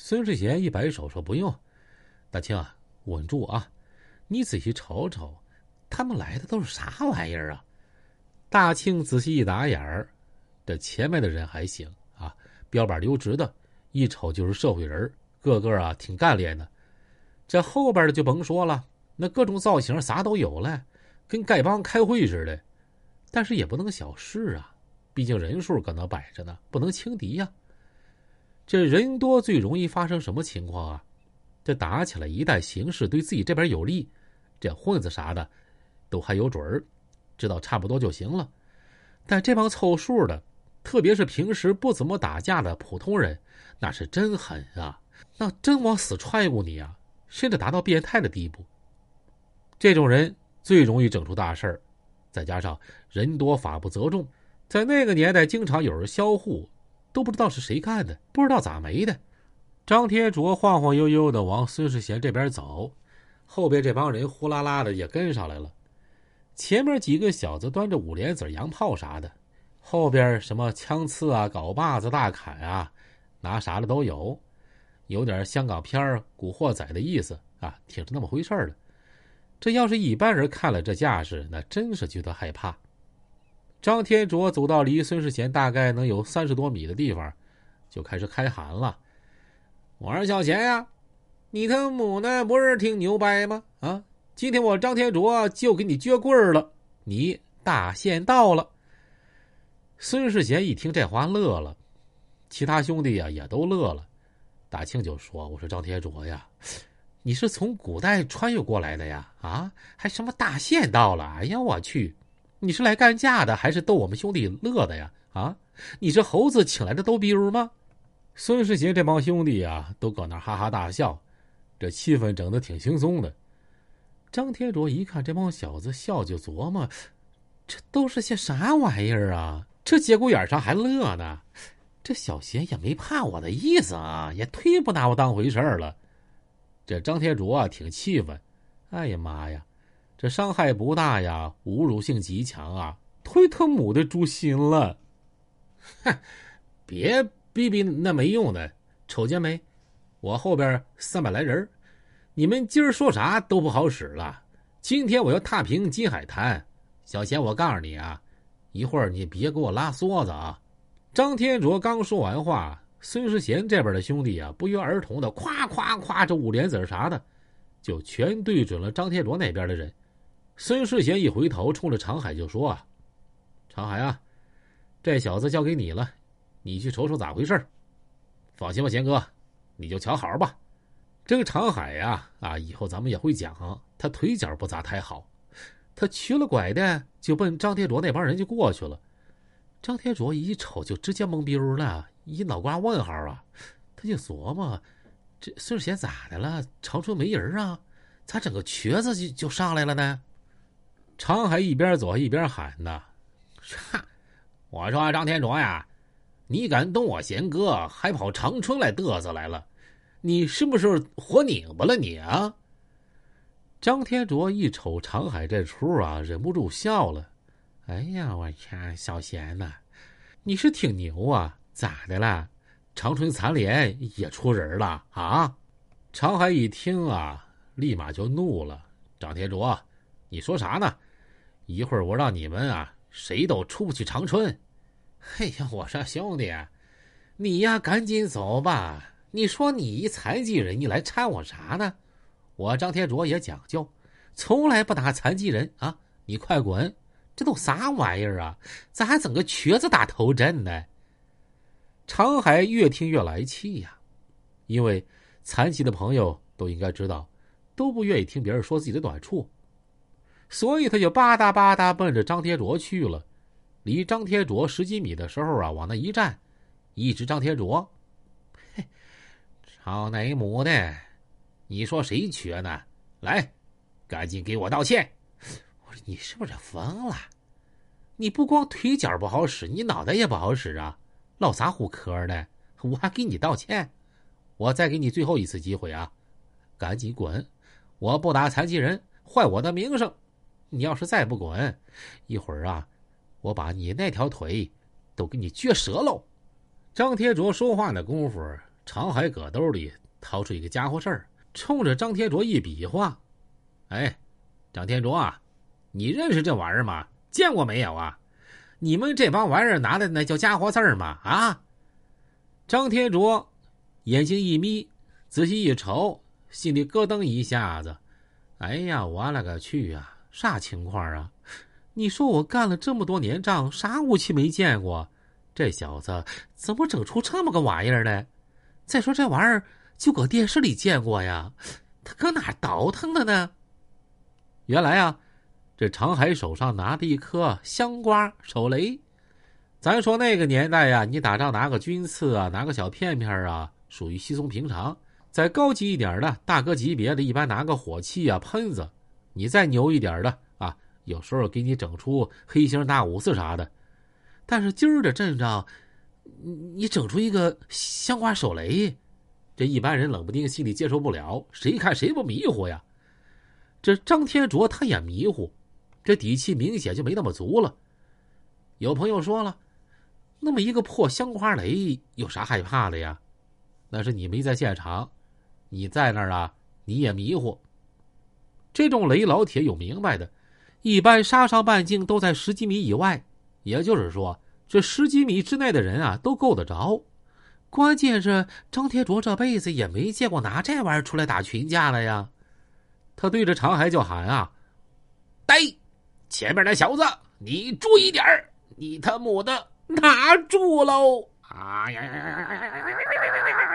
孙世贤一摆手说：“不用，大庆，稳住啊！你仔细瞅瞅，他们来的都是啥玩意儿啊？”大庆仔细一打眼儿，这前面的人还行啊，标板溜直的，一瞅就是社会人，个个啊挺干练的。这后边的就甭说了，那各种造型啥都有了，跟丐帮开会似的。但是也不能小视啊，毕竟人数搁那摆着呢，不能轻敌呀。这人多最容易发生什么情况啊？这打起来一旦形势对自己这边有利，这混子啥的都还有准儿，知道差不多就行了。但这帮凑数的，特别是平时不怎么打架的普通人，那是真狠啊！那真往死踹过你啊，甚至达到变态的地步。这种人最容易整出大事儿，再加上人多法不责众，在那个年代经常有人销户。都不知道是谁干的，不知道咋没的。张天卓晃晃悠悠的往孙世贤这边走，后边这帮人呼啦啦的也跟上来了。前面几个小子端着五莲子、洋炮啥的，后边什么枪刺啊、镐把子、大砍啊，拿啥的都有，有点香港片《古惑仔》的意思啊，挺是那么回事的。这要是一般人看了这架势，那真是觉得害怕。张天卓走到离孙世贤大概能有三十多米的地方，就开始开喊了：“我说小贤呀，你他母呢不是挺牛掰吗？啊，今天我张天卓就给你撅棍儿了，你大限到了。”孙世贤一听这话乐了，其他兄弟呀也都乐了。大庆就说：“我说张天卓呀，你是从古代穿越过来的呀？啊，还什么大限到了？哎呀，我去！”你是来干架的，还是逗我们兄弟乐的呀？啊，你是猴子请来的逗比儿吗？孙世杰这帮兄弟啊，都搁那哈哈大笑，这气氛整的挺轻松的。张天卓一看这帮小子笑，就琢磨：这都是些啥玩意儿啊？这节骨眼上还乐呢？这小贤也没怕我的意思啊，也忒不拿我当回事了。这张天卓啊，挺气愤。哎呀妈呀！这伤害不大呀，侮辱性极强啊！忒他母的诛心了！哼，别逼逼那没用的，瞅见没？我后边三百来人，你们今儿说啥都不好使了。今天我要踏平金海滩，小贤，我告诉你啊，一会儿你别给我拉梭子啊！张天卓刚说完话，孙世贤这边的兄弟啊，不约而同的夸夸夸，这五连子啥的，就全对准了张天卓那边的人。孙世贤一回头，冲着长海就说：“啊，长海啊，这小子交给你了，你去瞅瞅咋回事放心吧，贤哥，你就瞧好吧。这个长海呀，啊，以后咱们也会讲，他腿脚不咋太好，他瘸了拐的就奔张天卓那帮人就过去了。张天卓一瞅就直接懵逼了，一脑瓜问号啊！他就琢磨，这孙世贤咋的了？长春没人啊？咋整个瘸子就就上来了呢？”长海一边走一边喊呢：“哈，我说张天卓呀，你敢动我贤哥，还跑长春来嘚瑟来了，你是不是活拧巴了你啊？”张天卓一瞅长海这出啊，忍不住笑了：“哎呀，我天，小贤呐，你是挺牛啊，咋的了？长春残联也出人了啊？”长海一听啊，立马就怒了：“张天卓，你说啥呢？”一会儿我让你们啊，谁都出不去长春。嘿 呀，我说兄弟，你呀赶紧走吧。你说你一残疾人，你来掺我啥呢？我张天卓也讲究，从来不打残疾人啊。你快滚！这都啥玩意儿啊？咋还整个瘸子打头阵呢？长海越听越来气呀，因为残疾的朋友都应该知道，都不愿意听别人说自己的短处。所以他就吧嗒吧嗒奔着张天卓去了，离张天卓十几米的时候啊，往那一站，一指张天卓：“嘿，操哪母的！你说谁瘸呢？来，赶紧给我道歉！”我说：“你是不是疯了？你不光腿脚不好使，你脑袋也不好使啊！唠啥胡嗑呢？我还给你道歉？我再给你最后一次机会啊！赶紧滚！我不打残疾人，坏我的名声。”你要是再不滚，一会儿啊，我把你那条腿都给你撅折喽！张天卓说话那功夫，常海搁兜里掏出一个家伙事儿，冲着张天卓一比划：“哎，张天卓啊，你认识这玩意儿吗？见过没有啊？你们这帮玩意儿拿的那叫家伙事儿吗？啊？”张天卓眼睛一眯，仔细一瞅，心里咯噔一下子：“哎呀，我勒个去啊！啥情况啊？你说我干了这么多年仗，啥武器没见过？这小子怎么整出这么个玩意儿来？再说这玩意儿就搁电视里见过呀，他搁哪倒腾的呢？原来啊，这长海手上拿着一颗香瓜手雷。”咱说那个年代呀，你打仗拿个军刺啊，拿个小片片啊，属于稀松平常。再高级一点的，大哥级别的，一般拿个火器啊、喷子。你再牛一点的啊，有时候给你整出黑星大五四啥的。但是今儿的阵仗，你整出一个香瓜手雷，这一般人冷不丁心里接受不了。谁看谁不迷糊呀？这张天卓他也迷糊，这底气明显就没那么足了。有朋友说了。那么一个破香花雷有啥害怕的呀？那是你没在现场，你在那儿啊，你也迷糊。这种雷老铁有明白的，一般杀伤半径都在十几米以外，也就是说，这十几米之内的人啊都够得着。关键是张天卓这辈子也没见过拿这玩意儿出来打群架了呀。他对着长海就喊啊：“呆，前面那小子，你注意点你他母的！”拿住喽！啊呀呀呀呀呀呀呀呀呀！